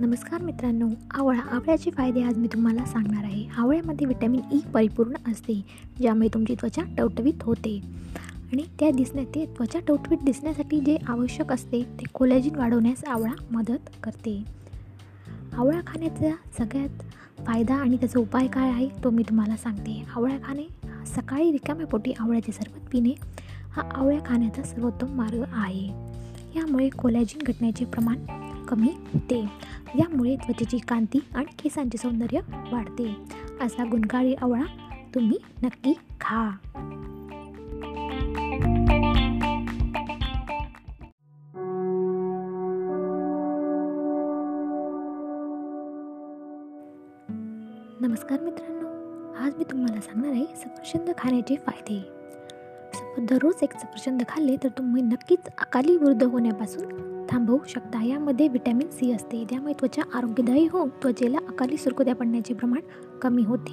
नमस्कार मित्रांनो आवळा आवळ्याचे फायदे आज मी तुम्हाला सांगणार आहे. आवळ्यामध्ये व्हिटॅमिन ई e परिपूर्ण असते ज्यामुळे तुमची त्वचा टवटवीत होते. आणि त्या दिसण्या ते त्वचा टवटवीत दिसण्यासाठी जे आवश्यक असते ते कोलॅजिन वाढवण्यास आवळा मदत करते. आवळा खाण्याचा सगळ्यात फायदा आणि त्याचा उपाय काय आहे तो मी तुम्हाला सांगते. आवळा खाणे सकाळी रिकाम्या पोटी आवळ्याचे सरबत पिणे हा आवळ्या खाण्याचा सर्वोत्तम मार्ग आहे. यामुळे कोलॅजिन घटण्याचे प्रमाण कमी होते. यामुळे त्वचेची कांती आणि केसांचे सौंदर्य वाढते. असा गुणकारी आवळा तुम्ही नक्की खा. नमस्कार मित्रांनो आज मी तुम्हाला सांगणार आहे सफरचंद खाण्याचे फायदे. दररोज एक सफरचंद खाल्ले तर तुम्ही नक्कीच अकाली वृद्ध होण्यापासून थांबवू शकता. यामध्ये व्हिटॅमिन सी असते. त्यामुळे त्वचा आरोग्यदायी होऊन त्वचेला अकाली सुरकुत्या पडण्याचे प्रमाण कमी होते.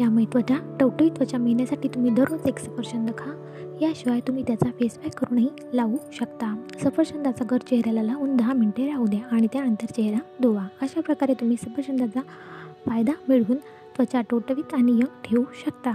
यामुळे त्वचा टवटवी त्वचा मिळण्यासाठी तुम्ही दररोज एक सफरचंद खा. याशिवाय तुम्ही त्याचा फेस पॅक करूनही लावू शकता. सफरचंदाचा गर चेहऱ्याला लावून दहा मिनटे राहू द्या आणि त्यानंतर चेहरा धुवा. अशा प्रकारे तुम्ही सफरचंदाचा फायदा मिळवून त्वचा टवटवीत आणि यंग ठेवू शकता.